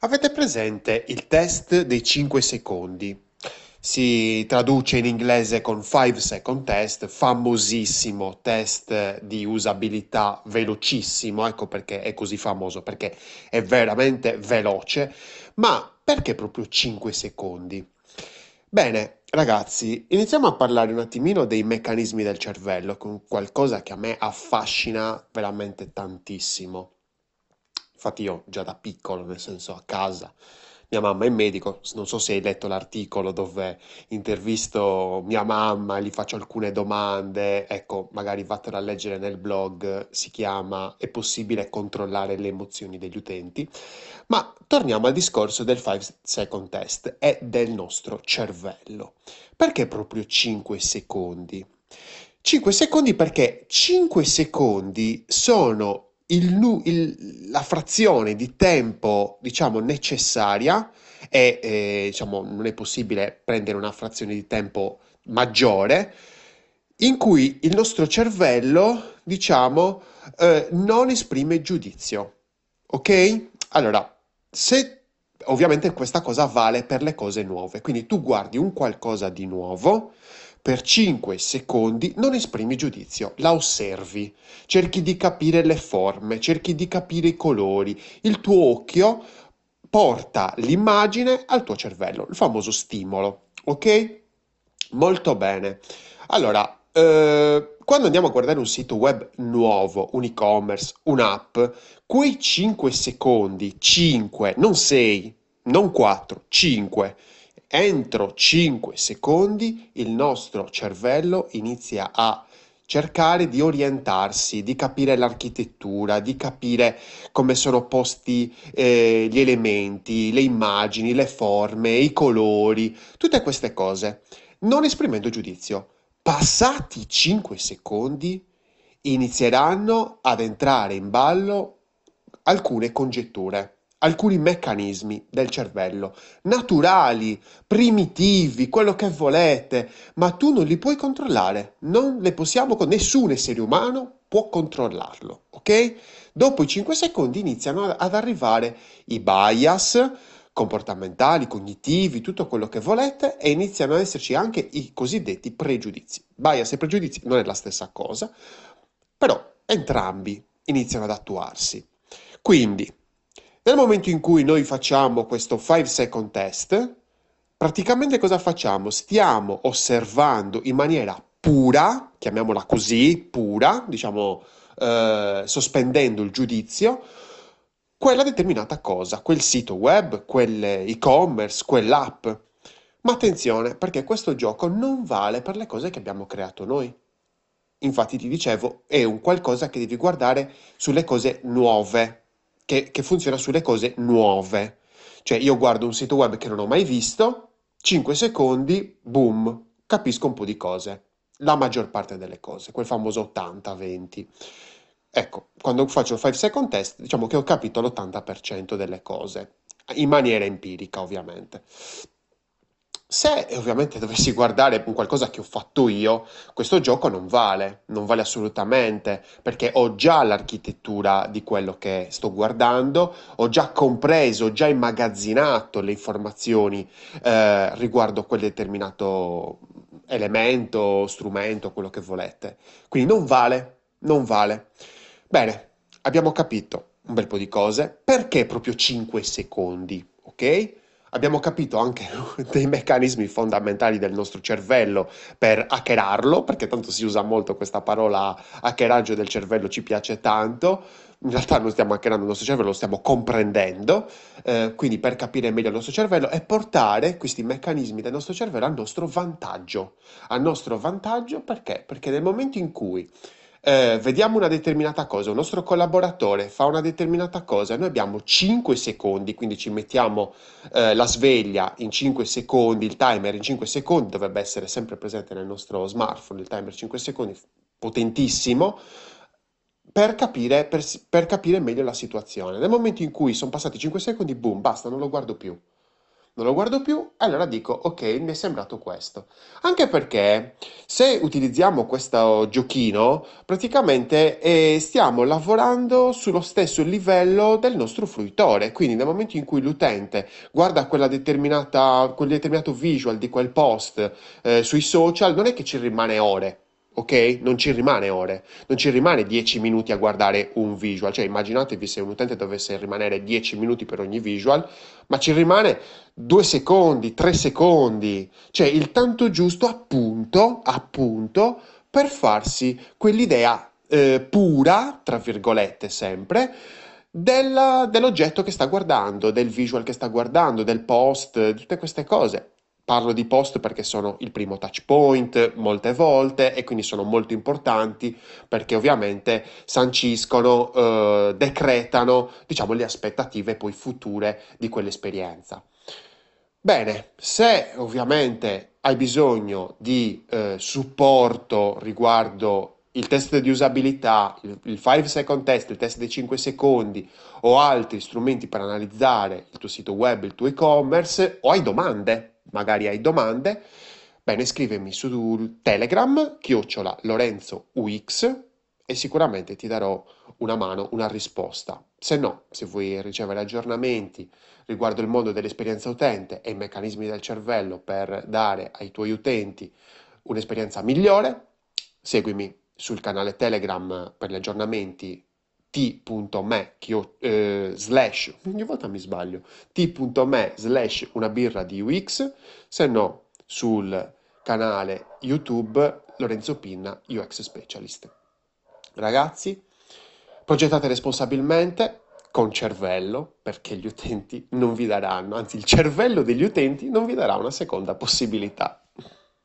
Avete presente il test dei 5 secondi? Si traduce in inglese con 5 second test, famosissimo test di usabilità velocissimo, ecco perché è così famoso, perché è veramente veloce, ma perché proprio 5 secondi? Bene, ragazzi, iniziamo a parlare un attimino dei meccanismi del cervello, con qualcosa che a me affascina veramente tantissimo. Infatti io già da piccolo, nel senso a casa, mia mamma è medico, non so se hai letto l'articolo dove intervisto mia mamma, gli faccio alcune domande, ecco, magari vattene a leggere nel blog, si chiama È possibile controllare le emozioni degli utenti. Ma torniamo al discorso del 5 second test e del nostro cervello. Perché proprio 5 secondi? 5 secondi perché 5 secondi sono il il la frazione di tempo, diciamo, necessaria e, ehm, diciamo, non è possibile prendere una frazione di tempo maggiore, in cui il nostro cervello, diciamo, ehm, non esprime giudizio. Ok? Allora, se ovviamente questa cosa vale per le cose nuove, quindi tu guardi un qualcosa di nuovo, per 5 secondi non esprimi giudizio, la osservi, cerchi di capire le forme, cerchi di capire i colori, il tuo occhio porta l'immagine al tuo cervello, il famoso stimolo, ok? Molto bene. Allora, eh, quando andiamo a guardare un sito web nuovo, un e-commerce, un'app, quei 5 secondi, 5, non 6, non 4, 5 entro 5 secondi il nostro cervello inizia a cercare di orientarsi, di capire l'architettura, di capire come sono posti eh, gli elementi, le immagini, le forme, i colori, tutte queste cose, non esprimendo giudizio. Passati 5 secondi inizieranno ad entrare in ballo alcune congetture alcuni meccanismi del cervello, naturali, primitivi, quello che volete, ma tu non li puoi controllare, non le possiamo, nessun essere umano può controllarlo, ok? Dopo i 5 secondi iniziano ad arrivare i bias comportamentali, cognitivi, tutto quello che volete e iniziano ad esserci anche i cosiddetti pregiudizi. Bias e pregiudizi non è la stessa cosa, però entrambi iniziano ad attuarsi. Quindi, nel momento in cui noi facciamo questo 5 second test, praticamente cosa facciamo? Stiamo osservando in maniera pura, chiamiamola così, pura, diciamo eh, sospendendo il giudizio, quella determinata cosa, quel sito web, quell'e-commerce, quell'app. Ma attenzione, perché questo gioco non vale per le cose che abbiamo creato noi. Infatti ti dicevo, è un qualcosa che devi guardare sulle cose nuove, che, che funziona sulle cose nuove. Cioè io guardo un sito web che non ho mai visto, 5 secondi, boom, capisco un po' di cose. La maggior parte delle cose, quel famoso 80-20. Ecco, quando faccio il 5 second test, diciamo che ho capito l'80% delle cose, in maniera empirica ovviamente. Se ovviamente dovessi guardare qualcosa che ho fatto io, questo gioco non vale, non vale assolutamente, perché ho già l'architettura di quello che sto guardando, ho già compreso, ho già immagazzinato le informazioni eh, riguardo quel determinato elemento, strumento, quello che volete. Quindi non vale, non vale. Bene, abbiamo capito un bel po' di cose. Perché proprio 5 secondi, ok? Abbiamo capito anche dei meccanismi fondamentali del nostro cervello per hackerarlo, perché tanto si usa molto questa parola hackeraggio del cervello, ci piace tanto. In realtà non stiamo hackerando il nostro cervello, lo stiamo comprendendo, eh, quindi per capire meglio il nostro cervello e portare questi meccanismi del nostro cervello al nostro vantaggio. Al nostro vantaggio perché? Perché nel momento in cui eh, vediamo una determinata cosa, un nostro collaboratore fa una determinata cosa, noi abbiamo 5 secondi, quindi ci mettiamo eh, la sveglia in 5 secondi, il timer in 5 secondi, dovrebbe essere sempre presente nel nostro smartphone, il timer 5 secondi, potentissimo, per capire, per, per capire meglio la situazione. Nel momento in cui sono passati 5 secondi, boom, basta, non lo guardo più non lo guardo più, allora dico ok, mi è sembrato questo. Anche perché se utilizziamo questo giochino, praticamente eh, stiamo lavorando sullo stesso livello del nostro fruitore. Quindi nel momento in cui l'utente guarda quella determinata, quel determinato visual di quel post eh, sui social, non è che ci rimane ore ok? Non ci rimane ore, non ci rimane 10 minuti a guardare un visual, cioè immaginatevi se un utente dovesse rimanere 10 minuti per ogni visual, ma ci rimane 2 secondi, 3 secondi, cioè il tanto giusto appunto, appunto, per farsi quell'idea eh, pura, tra virgolette sempre, della, dell'oggetto che sta guardando, del visual che sta guardando, del post, tutte queste cose. Parlo di post perché sono il primo touch point molte volte e quindi sono molto importanti perché ovviamente sanciscono, eh, decretano, diciamo, le aspettative poi future di quell'esperienza. Bene, se ovviamente hai bisogno di eh, supporto riguardo il test di usabilità, il, il 5 second test, il test dei 5 secondi o altri strumenti per analizzare il tuo sito web, il tuo e-commerce o hai domande magari hai domande, bene, scrivimi su Telegram, chiocciola Lorenzo UX e sicuramente ti darò una mano, una risposta. Se no, se vuoi ricevere aggiornamenti riguardo il mondo dell'esperienza utente e i meccanismi del cervello per dare ai tuoi utenti un'esperienza migliore, seguimi sul canale Telegram per gli aggiornamenti t.me eh, slash ogni volta mi sbaglio t.me slash una birra di UX se no sul canale YouTube Lorenzo Pinna UX Specialist. Ragazzi progettate responsabilmente con cervello perché gli utenti non vi daranno anzi il cervello degli utenti non vi darà una seconda possibilità